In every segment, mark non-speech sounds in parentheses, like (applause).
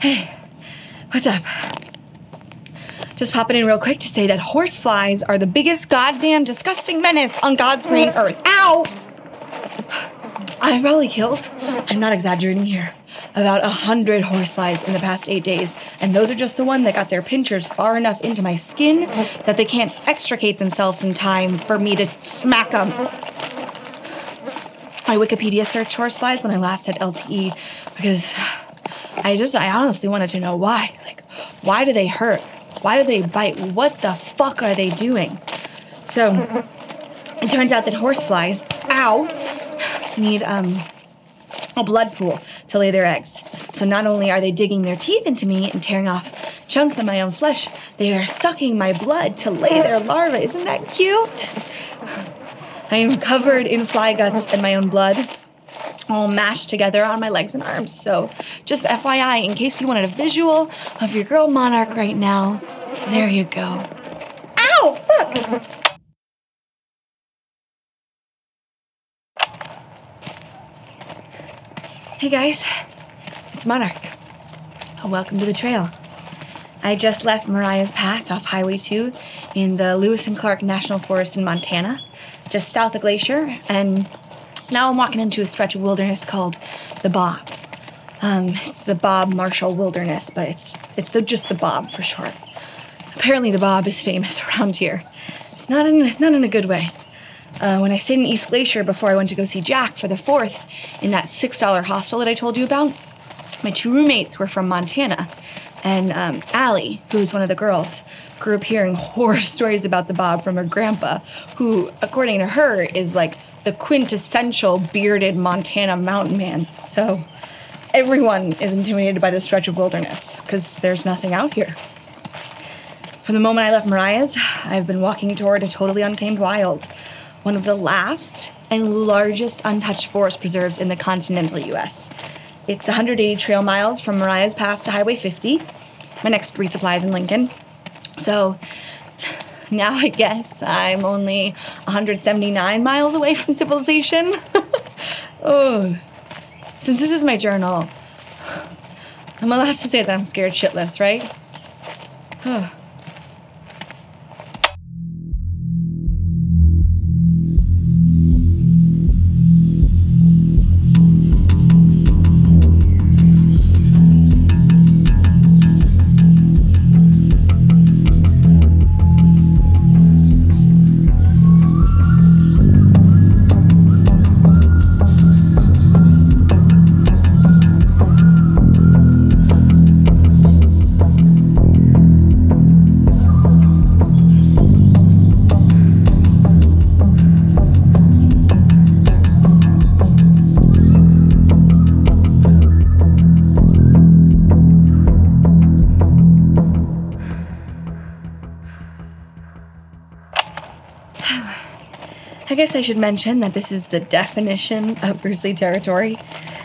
Hey, what's up? Just popping in real quick to say that horseflies are the biggest goddamn disgusting menace on God's green earth. Ow! I've probably killed, I'm not exaggerating here, about a hundred horseflies in the past eight days, and those are just the one that got their pinchers far enough into my skin that they can't extricate themselves in time for me to smack them. I Wikipedia searched horseflies when I last had LTE because I just, I honestly wanted to know why. Like, why do they hurt? Why do they bite? What the fuck are they doing? So, it turns out that horseflies, ow, need um, a blood pool to lay their eggs. So not only are they digging their teeth into me and tearing off chunks of my own flesh, they are sucking my blood to lay their larvae. Isn't that cute? I am covered in fly guts and my own blood, all mashed together on my legs and arms. So just FYI, in case you wanted a visual of your girl monarch right now, there you go. Ow! Fuck! Hey guys, it's Monarch. Uh, welcome to the trail. I just left Marias Pass off Highway 2 in the Lewis and Clark National Forest in Montana, just south of Glacier, and now I'm walking into a stretch of wilderness called the Bob. Um, it's the Bob Marshall Wilderness, but it's it's the, just the Bob for short. Apparently, the Bob is famous (laughs) around here, not in not in a good way. Uh, when I stayed in East Glacier before I went to go see Jack for the fourth in that $6 hostel that I told you about, my two roommates were from Montana. And um, Allie, who was one of the girls, grew up hearing horror (laughs) stories about the Bob from her grandpa, who, according to her, is like the quintessential bearded Montana mountain man. So everyone is intimidated by this stretch of wilderness because there's nothing out here. From the moment I left Marias, I've been walking toward a totally untamed wild one of the last and largest untouched forest preserves in the continental US. It's 180 trail miles from Marias Pass to Highway 50. My next resupply is in Lincoln. So (laughs) now I guess I'm only 179 miles away from civilization. (laughs) oh, since this is my journal, (sighs) I'm allowed to say that I'm scared shitless, right? (sighs) Oh. I should mention that this is the definition of grizzly territory.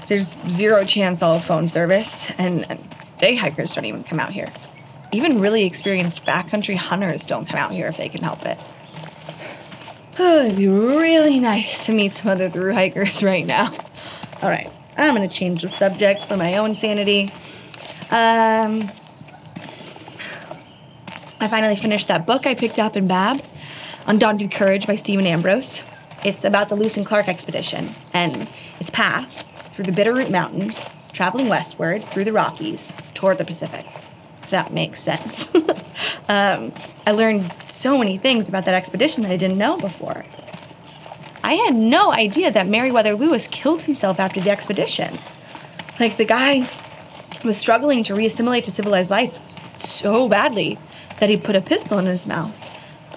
There's zero chance have phone service, and, and day hikers don't even come out here. Even really experienced backcountry hunters don't come out here if they can help it. (sighs) Oh, it'd be really nice to meet some other through hikers (laughs) right now. All right, I'm gonna change the subject for my own sanity. Um, I finally finished that book I picked up in Babb, Undaunted Courage by Stephen Ambrose. It's about the Lewis and Clark expedition and its path through the Bitterroot Mountains, traveling westward through the Rockies toward the Pacific. If that makes sense. (laughs) um, I learned so many things about that expedition that I didn't know before. I had no idea that Meriwether Lewis killed himself after the expedition. Like, the guy was struggling to reassimilate to civilized life so badly that he put a pistol in his mouth.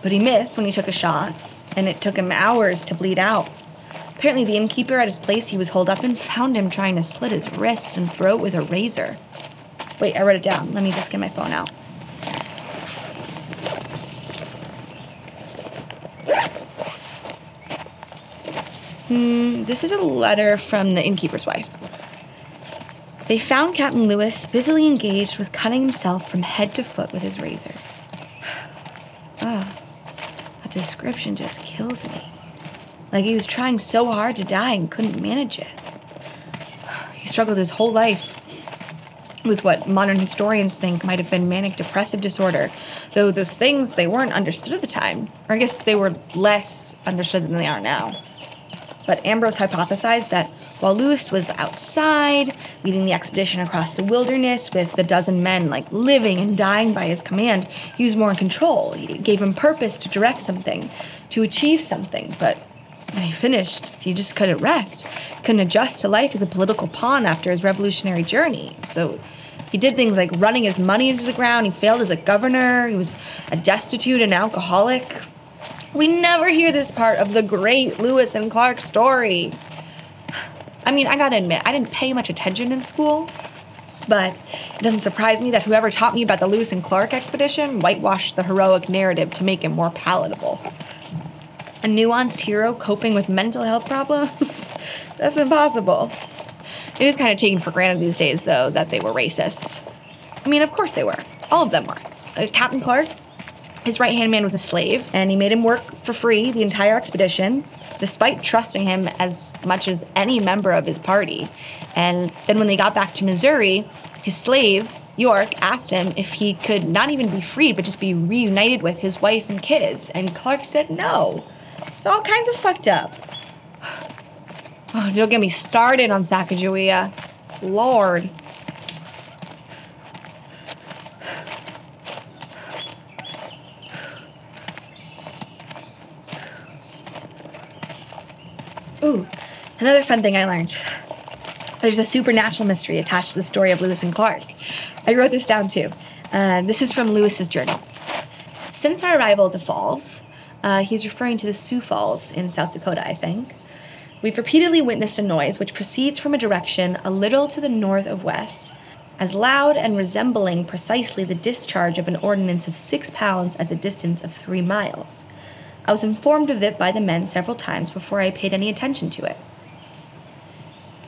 But he missed when he took a shot, and it took him hours to bleed out. Apparently, the innkeeper at his place he was holed up in found him trying to slit his wrist and throat with a razor. Wait, I wrote it down. Let me just get my phone out. Hmm, this is a letter from the innkeeper's wife. They found Captain Lewis busily engaged with cutting himself from head to foot with his razor. (sighs) Ah, description just kills me. Like he was trying so hard to die and couldn't manage it. He struggled his whole life with what modern historians think might have been manic depressive disorder, though those things they weren't understood at the time, or I guess they were less understood than they are now. But Ambrose hypothesized that while Lewis was outside, leading the expedition across the wilderness with the dozen men like living and dying by his command, he was more in control. He gave him purpose to direct something, to achieve something, but when he finished, he just couldn't rest, couldn't adjust to life as a political pawn after his revolutionary journey. So he did things like running his money into the ground, he failed as a governor, he was a destitute and alcoholic. We never hear this part of the great Lewis and Clark story. I mean, I gotta admit, I didn't pay much attention in school, but it doesn't surprise me that whoever taught me about the Lewis and Clark expedition whitewashed the heroic narrative to make it more palatable. A nuanced hero coping with mental health problems? (laughs) That's impossible. It is kind of taken for granted these days, though, that they were racists. I mean, of course they were. All of them were. Uh, Captain Clark, his right hand man was a slave, and he made him work for free the entire expedition, despite trusting him as much as any member of his party. And then when they got back to Missouri, his slave, York, asked him if he could not even be freed, but just be reunited with his wife and kids. And Clark said no. It's all kinds of fucked up. (sighs) Oh, don't get me started on Sacagawea. Lord. Ooh, another fun thing I learned. There's a supernatural mystery attached to the story of Lewis and Clark. I wrote this down too. Uh, this is from Lewis's journal. Since our arrival at the falls, uh, he's referring to the Sioux Falls in South Dakota, I think. We've repeatedly witnessed a noise which proceeds from a direction a little to the north of west, as loud and resembling precisely the discharge of an ordnance of six pounds at the distance of three miles. I was informed of it by the men several times before I paid any attention to it.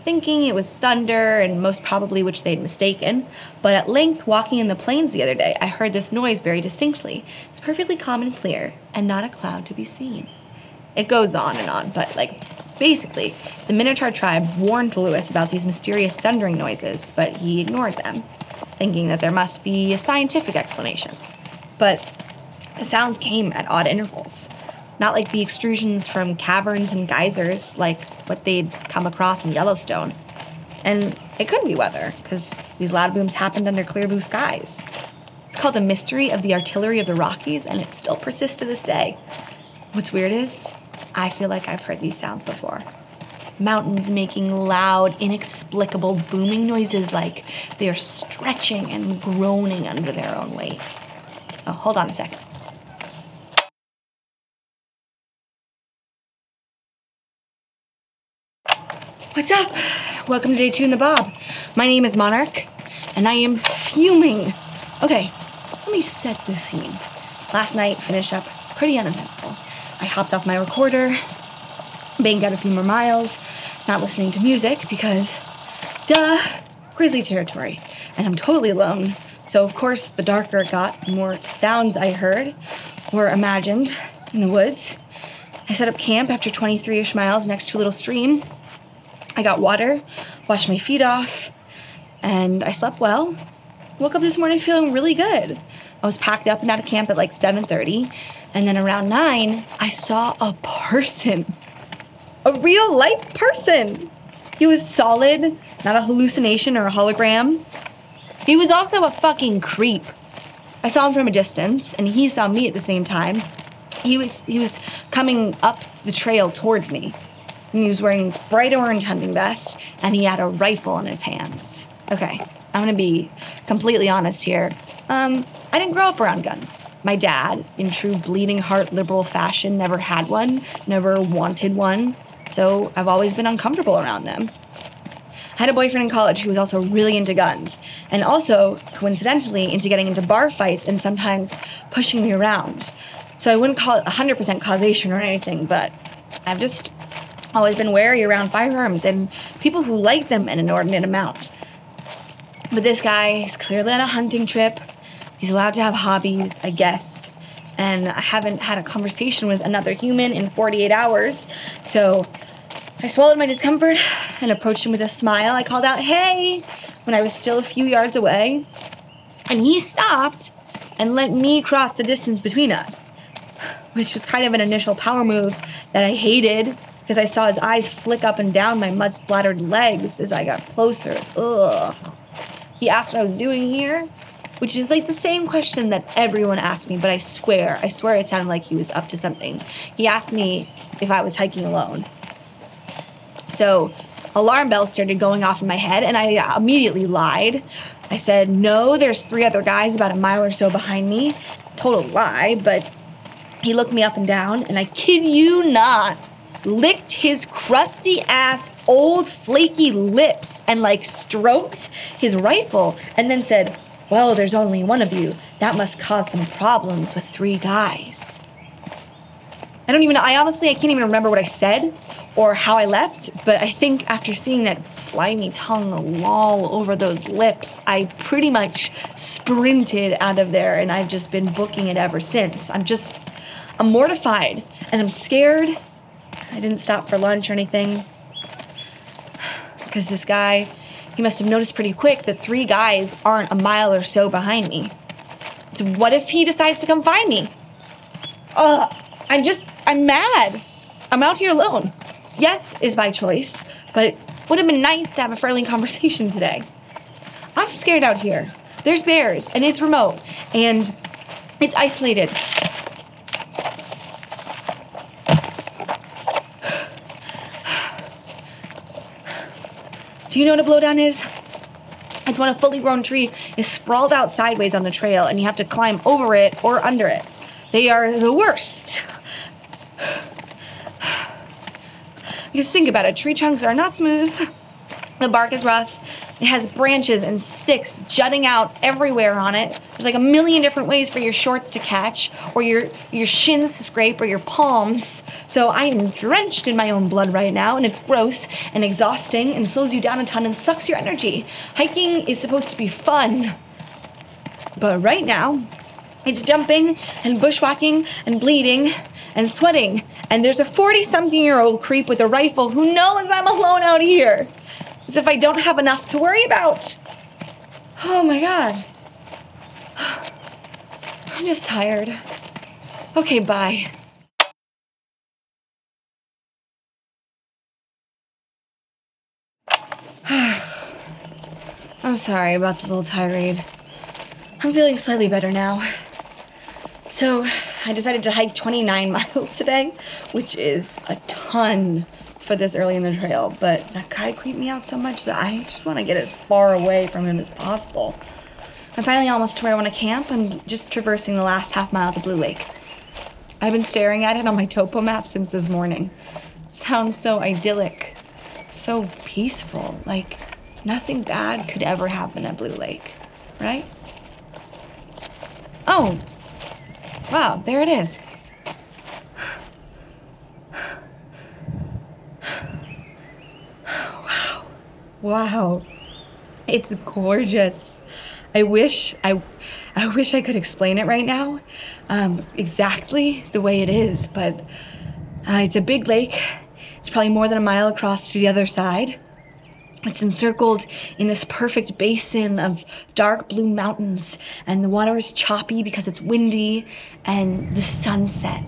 Thinking it was thunder, and most probably which they'd mistaken, but at length, walking in the plains the other day, I heard this noise very distinctly. It was perfectly calm and clear, and not a cloud to be seen. It goes on and on, but like basically, the Minotaur tribe warned Lewis about these mysterious thundering noises, but he ignored them, thinking that there must be a scientific explanation. But the sounds came at odd intervals, not like the extrusions from caverns and geysers like what they'd come across in Yellowstone. And it couldn't be weather, because these loud booms happened under clear blue skies. It's called the mystery of the artillery of the Rockies, and it still persists to this day. What's weird is, I feel like I've heard these sounds before. Mountains making loud, inexplicable booming noises like they are stretching and groaning under their own weight. Oh, hold on a second. What's up? Welcome to day two in the Bob. My name is Monarch, and I am fuming. Okay, let me set the scene. Last night finished up pretty uneventful. I hopped off my recorder, banged out a few more miles, not listening to music because, duh, grizzly territory, and I'm totally alone. So, of course, the darker it got, the more sounds I heard were imagined in the woods. I set up camp after 23 ish miles next to a little stream. I got water, washed my feet off, and I slept well. Woke up this morning feeling really good. I was packed up and out of camp at like 7:30, and then around 9, I saw a person. A real life person. He was solid, not a hallucination or a hologram. He was also a fucking creep. I saw him from a distance, and he saw me at the same time. He was he was coming up the trail towards me. And he was wearing bright orange hunting vest, and he had a rifle in his hands. Okay, I'm gonna be completely honest here. Um, I didn't grow up around guns. My dad, in true bleeding heart liberal fashion, never had one, never wanted one, so I've always been uncomfortable around them. I had a boyfriend in college who was also really into guns, and also, coincidentally, into getting into bar fights and sometimes pushing me around. So I wouldn't call it 100% causation or anything, but I've just always been wary around firearms and people who like them an inordinate amount. But this guy is clearly on a hunting trip. He's allowed to have hobbies, I guess. And I haven't had a conversation with another human in 48 hours. So I swallowed my discomfort and approached him with a smile. I called out, hey, when I was still a few yards away. And he stopped and let me cross the distance between us, which was kind of an initial power move that I hated because I saw his eyes flick up and down my mud splattered legs as I got closer. Ugh. He asked what I was doing here, which is like the same question that everyone asked me, but I swear, I swear it sounded like he was up to something. He asked me if I was hiking alone. So, alarm bells started going off in my head, and I uh, immediately lied. I said, No, there's three other guys about a mile or so behind me. Total lie, but he looked me up and down, and I kid you not, licked his crusty ass, old, flaky lips and like stroked his rifle, and then said, Well, there's only one of you. That must cause some problems with three guys. I don't even I honestly I can't even remember what I said or how I left, but I think after seeing that slimy tongue loll over those lips, I pretty much sprinted out of there and I've just been booking it ever since. I'm just I'm mortified and I'm scared. I didn't stop for lunch or anything. Because this guy, he must have noticed pretty quick that three guys aren't a mile or so behind me. So what if he decides to come find me? Ugh, I'm just, I'm mad. I'm out here alone. Yes is by choice, but it would have been nice to have a friendly (laughs) conversation today. I'm scared out here. There's bears, and it's remote, and it's isolated. Do you know what a blowdown is? It's when a fully grown tree is sprawled out sideways on the trail and you have to climb over it or under it. They are the worst. Because think about it tree trunks are not smooth, the bark is rough, it has branches and sticks jutting out everywhere on it. There's like a million different ways for your shorts to catch, or your, your shins to scrape, or your palms. So I am drenched in my own blood right now, and it's gross and exhausting and slows you down a ton and sucks your energy. Hiking is supposed to be fun. But right now, it's jumping and bushwhacking and bleeding and sweating. And there's a 40 something year old creep with a rifle who knows I'm alone out here as if I don't have enough to worry about. Oh my God. (sighs) I'm just tired. Okay, bye. (sighs) I'm sorry about the little tirade. I'm feeling slightly better now. So, I decided to hike 29 (laughs) miles today, which is a ton for this early in the trail, but that guy creeped me out so much that I just want to get as far away from him as possible. I'm finally almost to where I want to camp and just traversing the last half mile to Blue Lake. I've been staring at it on my topo map since this morning. Sounds so idyllic, so peaceful, like nothing bad could ever happen at Blue Lake, right? Oh, wow, there it is. Wow. Wow. It's gorgeous. I wish I I wish I could explain it right now um, exactly the way it is, but uh, it's a big lake. It's probably more than a mile across to the other side. It's encircled in this perfect basin of dark blue mountains, and the water is choppy because it's windy, and the sunset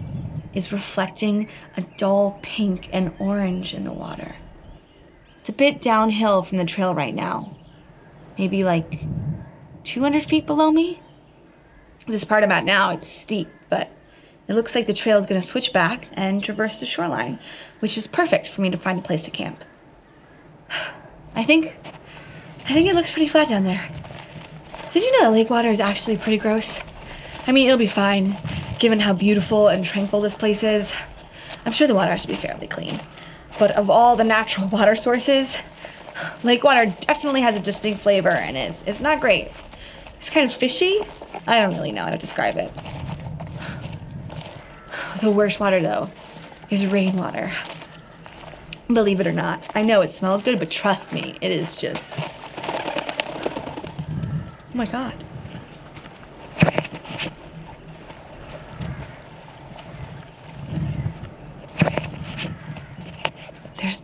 is reflecting a dull pink and orange in the water. It's a bit downhill from the trail right now. Maybe like 200 feet below me. This part I'm at now, it's steep, but it looks like the trail is going to switch back and traverse the shoreline, which is perfect for me to find a place to camp. (sighs) I think, I think it looks pretty flat down there. Did you know that lake water is actually pretty gross? I mean, it'll be fine, given how beautiful and tranquil this place is. I'm sure the water has to be fairly clean. But of all the natural (laughs) water sources, lake water definitely has a distinct flavor and it's, it's not great. It's kind of fishy. I don't really know how to describe it. The worst water though is rainwater. Believe it or not. I know it smells good, but trust me, it is just... Oh my god.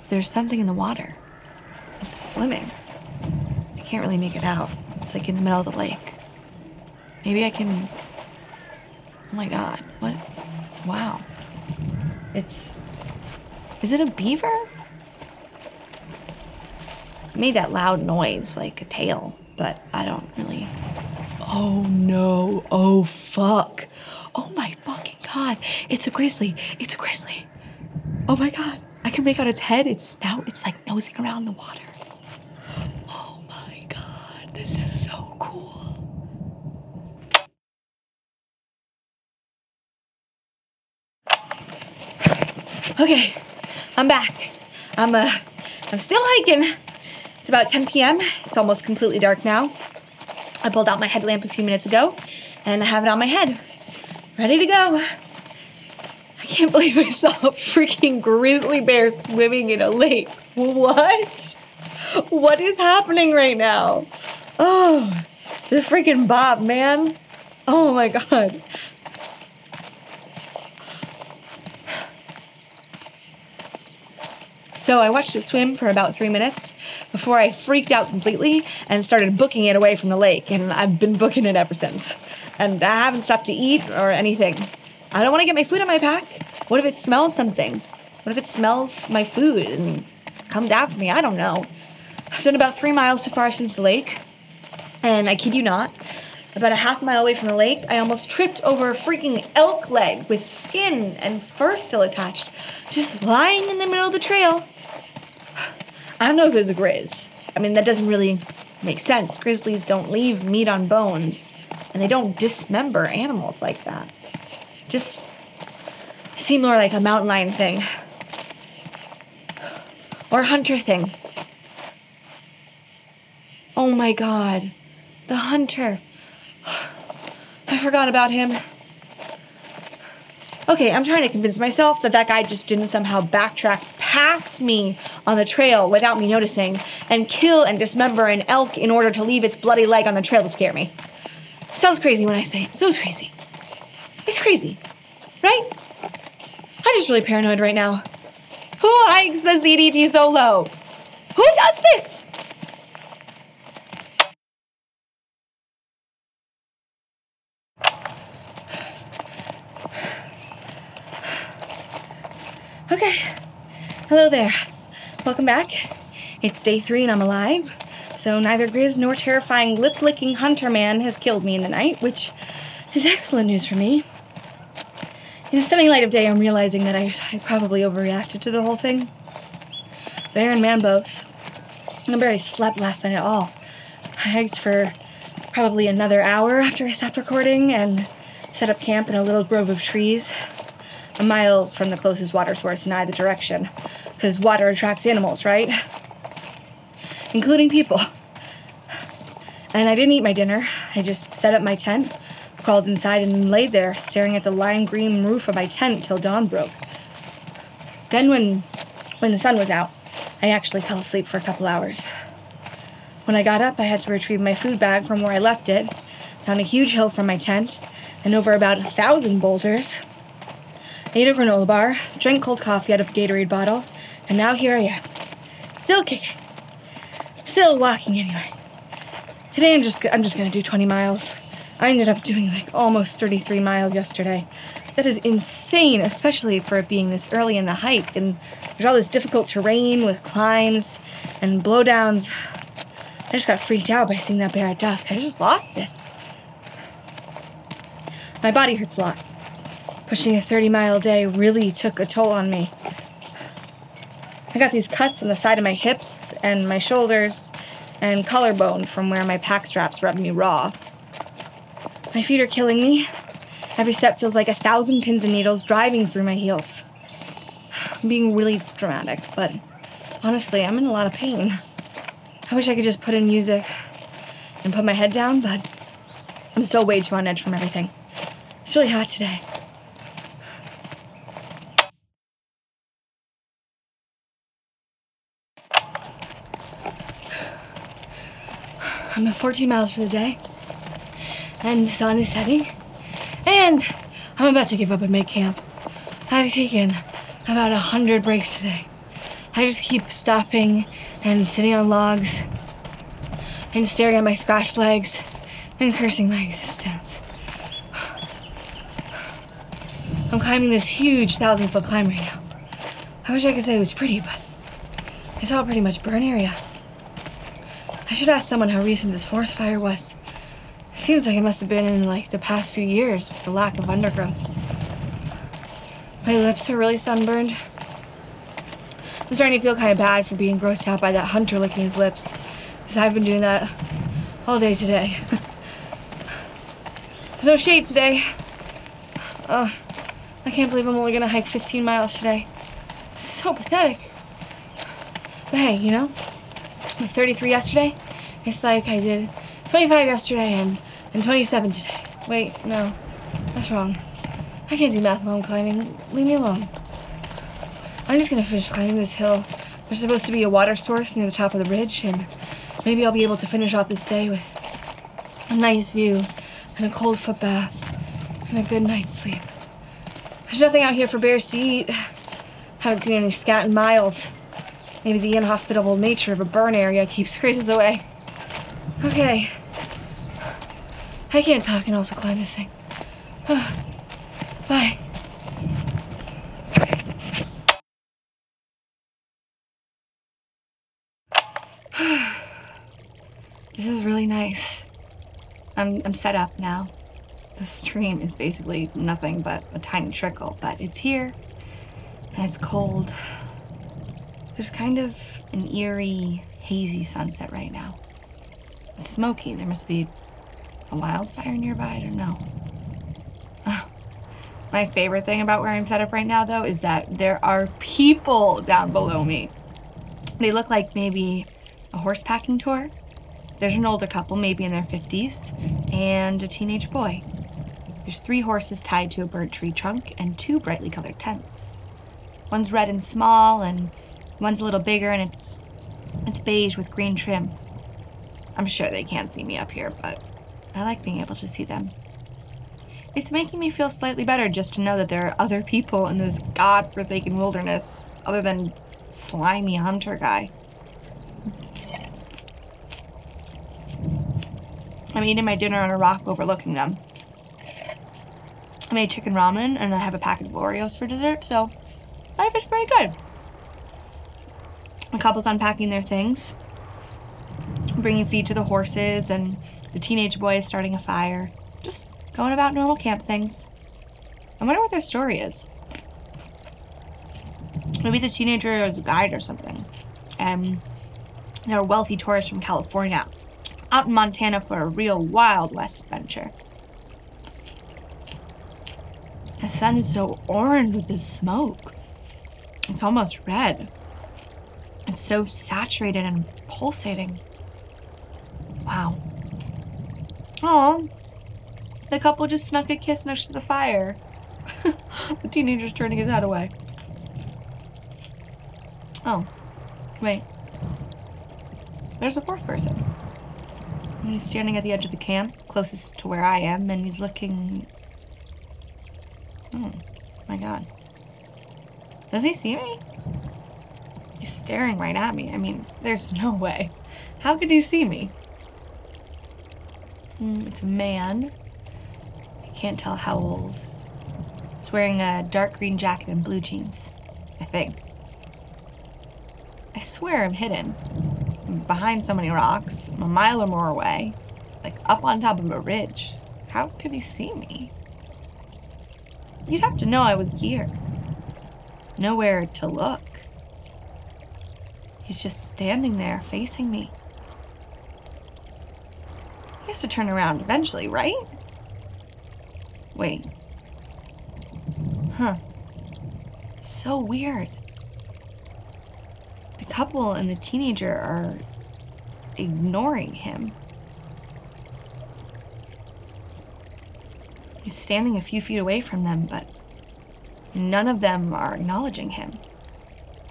There's something in the water. It's swimming. I can't really make it out. It's like in the middle of the lake. Maybe I can. Oh my god. What? Wow. It's. Is it a beaver? It made that loud noise like a tail, but I don't really. Oh no. Oh fuck. Oh my fucking god. It's a grizzly. It's a grizzly. Oh my god. I can make out its head, its snout. It's like nosing around the water. Oh my god. This is so cool. Okay, I'm back. I'm uh I'm still hiking. It's about 10 p.m. It's almost completely dark now. I pulled out my headlamp a few minutes ago and I have it on my head. Ready to go. I can't believe I saw a freaking grizzly bear swimming in a lake. What? What is happening right now? Oh, the freaking Bob, man. Oh my god. So I watched it swim for about three minutes before I freaked out completely and started booking it away from the lake. And I've been booking it ever since. And I haven't stopped to eat or anything. I don't want to get my food in my pack. What if it smells something? What if it smells my food and comes after me? I don't know. I've done about three miles so far since the lake. And I kid you not, about a half mile away from the lake, I almost tripped over a freaking elk leg with skin and fur still attached, just lying in the middle of the trail. I don't know if it was a grizz. I mean, that doesn't really make sense. Grizzlies don't leave meat on bones, and they don't dismember animals like that. Just seemed more like a mountain lion thing. Or hunter thing. Oh my god. The hunter. I forgot about him. Okay, I'm trying to convince myself that that guy just didn't somehow backtrack past me on the trail without me noticing and kill and dismember an elk in order to leave its bloody leg on the trail to scare me. Sounds crazy when I say it. Sounds crazy. It's crazy. Right? I'm just really paranoid right now. Who hikes the CDT so low? Who does this? Okay. Hello there. Welcome back. It's day three and I'm alive. So neither Grizz nor terrifying lip licking hunter man has killed me in the night, which is excellent news for me. In the stunning light of day, I'm realizing that I, I probably overreacted to the whole thing. Bear and man both. I barely slept last night at all. I hiked for probably another hour after I stopped recording and set up camp in a little grove of trees a mile from the closest water source in either direction. Because water attracts animals, right? Including people. And I didn't eat my dinner. I just set up my tent, crawled inside, and laid there, staring at the lime green roof of my tent till dawn broke. Then, when, when the sun was out, I actually fell asleep for a couple hours. When I got up, I had to retrieve my food bag from where I left it, down a huge hill from my tent, and over about a thousand boulders, ate a granola bar, drank cold coffee out of a Gatorade bottle, and now here I am. Still kicking. Still walking anyway. Today I'm just I'm just gonna do 20 miles. I ended up doing like almost 33 miles yesterday. That is insane, especially for it being this early in the hike. And there's all this difficult terrain with climbs and blowdowns. I just got freaked out by seeing that bear at dusk. I just lost it. My body hurts a lot. Pushing a 30 mile day really took a toll on me. I got these cuts on the side of my hips and my shoulders and collarbone from where my pack straps rubbed me raw. My feet are killing me. Every step feels like a thousand pins and needles driving through my heels. I'm being really dramatic, but honestly, I'm in a lot of pain. I wish I could just put in music and put my head down, but I'm still way too on edge from everything. It's really hot today. (sighs) I'm at 14 miles for the day, and the sun is setting, and I'm about to give up and make camp. I've taken about a hundred breaks today. I just keep stopping and sitting on logs and staring at my scratched legs and cursing my existence. I'm climbing this huge thousand foot climb right now. I wish I could say it was pretty, but it's all pretty much burn area. I should ask someone how recent this forest fire was. Seems like it must have been in like the past few years with the lack of undergrowth. My lips are really sunburned. I'm starting to feel kind of bad for being grossed out by that hunter licking his lips. Because I've been doing that all day today. (laughs) There's no shade today. Uh, I can't believe I'm only gonna hike 15 miles today. It's so pathetic. But hey, you know, with 33 yesterday, it's like I did 25 yesterday and, and 27 today. Wait, no, that's wrong. I can't do math while I'm climbing. Leave me alone. I'm just gonna finish climbing this hill. There's supposed to be a water source near the top of the ridge, and maybe I'll be able to finish off this day with a nice view and a cold foot bath and a good night's sleep. There's nothing out here for bears to eat. Haven't seen any scat in miles. Maybe the inhospitable nature of a burn area keeps (laughs) crazes away. Okay. I can't talk and also climb this thing. (sighs) Bye. (sighs) this is really nice. I'm, I'm set up now. The stream is basically nothing but a tiny trickle, but it's here and it's cold. There's kind of an eerie, hazy sunset right now. It's smoky. There must be a wildfire nearby. I don't know. Oh. My favorite thing about where I'm set up right now, though, is that there are people down below me. They look like maybe a horse packing tour. There's an older couple, maybe in their 50s, and a teenage boy. There's three horses tied to a burnt tree trunk and two brightly colored tents. One's red and small, and one's a little bigger, and it's it's beige with green trim. I'm sure they can't see me up here, but I like being able to see them. It's making me feel slightly better just to know that there are other people in this god-forsaken wilderness other than slimy hunter guy. I'm eating my dinner on a rock overlooking them. I made chicken ramen and I have a packet of Oreos for dessert, so life is pretty good. The couple's unpacking their things, bringing feed to the horses, and the teenage boy is starting a fire. Just going about normal camp things. I wonder what their story is. Maybe the teenager is a guide or something. Um, and they're wealthy tourists from California, out in Montana for a real Wild West adventure. The sun is so orange with this smoke. It's almost red. It's so saturated and pulsating. Wow. Oh, the couple just snuck a kiss next to the fire. (laughs) the teenager's turning his head away. Oh, wait. There's a fourth person. He's standing at the edge of the camp, closest to where I am, and he's looking. Oh, my god. Does he see me? He's staring right at me. I mean, there's no way. How could he see me? Mm, it's a man. I can't tell how old. He's wearing a dark green jacket and blue jeans. I think. I swear I'm hidden. I'm behind so many rocks. I'm a mile or more away. Like up on top of a ridge. How could he see me? You'd have to know I was here. Nowhere to look. He's just standing there facing me. To turn around eventually, right? Wait. Huh. So weird. The couple and the teenager are ignoring him. He's standing a few feet away from them, but none of them are acknowledging him.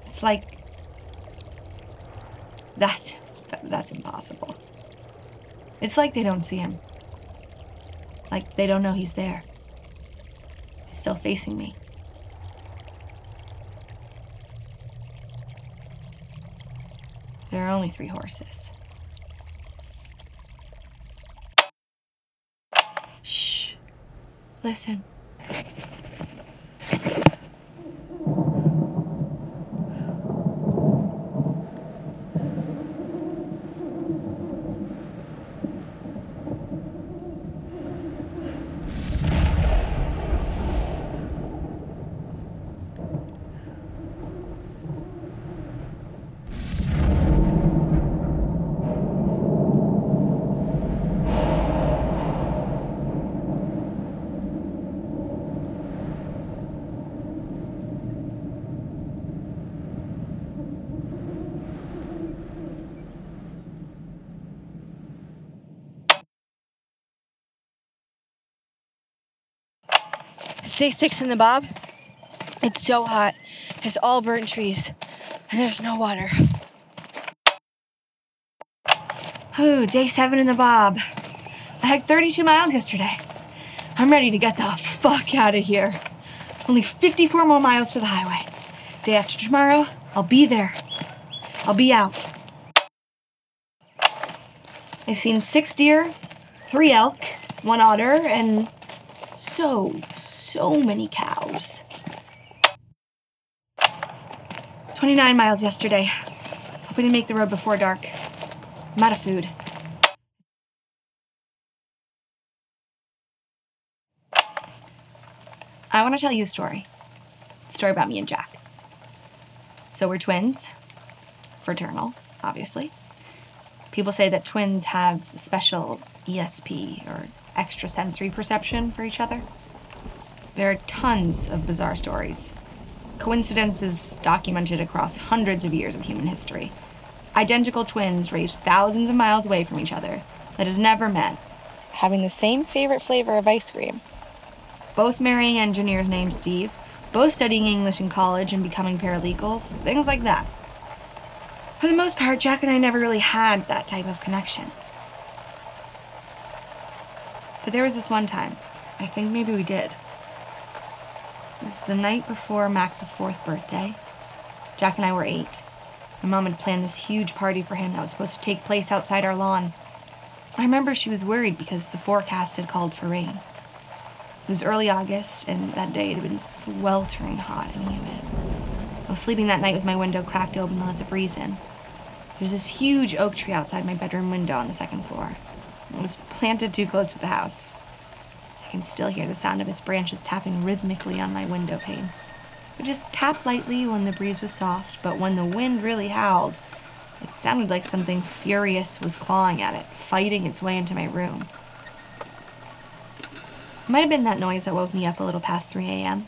It's like that's, that's impossible. It's like they don't see him. Like they don't know he's there. He's still facing me. there are only three horses. Shh. Listen. Stay six in the bob. It's so hot. It's all burnt trees, and there's no water. Ooh, day seven in the bob. I hiked 32 miles yesterday. I'm ready to get the fuck out of here. Only 54 more miles to the highway. Day after tomorrow, I'll be there. I'll be out. I've seen six deer, three elk, one otter, and so, so many cows. 29 miles yesterday. Hoping to make the road before dark. I'm out of food. I want to tell you a story. A story about me and Jack. So we're twins. Fraternal, obviously. People say that twins have special ESP or extrasensory perception for each other. There are tons of bizarre stories, coincidences documented across hundreds of years of human history. Identical twins raised thousands of miles away from each other that has never met, having the same favorite flavor of ice cream. Both marrying engineers named Steve, both studying English in college and becoming paralegals, things like that. For the most part, Jack and I never really had that type of connection. But there was this one time, I think maybe we did. It was the night before Max's fourth birthday. Jack and I were eight. My mom had planned this huge party for him that was supposed to take place outside our lawn. I remember she was worried because the forecast had called for rain. It was early August, and that day it had been sweltering hot and humid. I was sleeping that night with my window cracked open to let the breeze in. There's this huge oak tree outside my bedroom window on the second floor. It was planted too close to the house. I can still hear the sound of its branches tapping rhythmically on my window pane. It just tapped lightly when the breeze was soft, but when the wind really howled, it sounded like something furious was clawing at it, fighting its way into my room. It might have been that noise that woke me up a little past 3 a.m.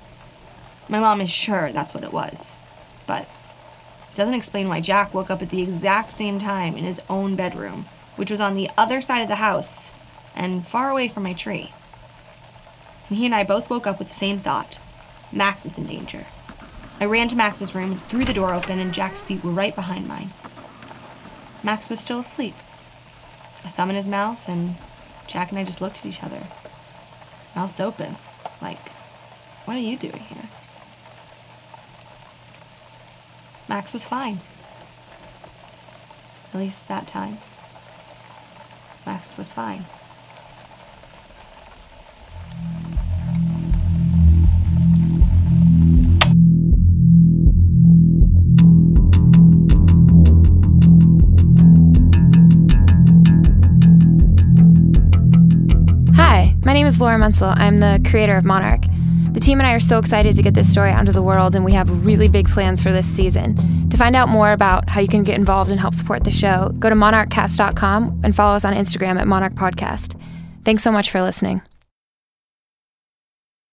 My mom is sure that's what it was, but it doesn't explain why Jack woke up at the exact same time in his own bedroom, which was on the other side of the house and far away from my tree. And he and I both woke up with the same thought Max is in danger. I ran to Max's room threw the door open, and Jack's feet were right behind mine. Max was still asleep, a thumb in his mouth, and Jack and I just looked at each other mouths open. Like, what are you doing here? Max was fine. At least that time. Max was fine. Is Laura Munsell. I'm the creator of Monarch. The team and I are so excited to get this story out into the world, and we have really big plans for this season. To find out more about how you can get involved and help support the show, go to monarchcast.com and follow us on Instagram at Monarch Podcast. Thanks so much for listening.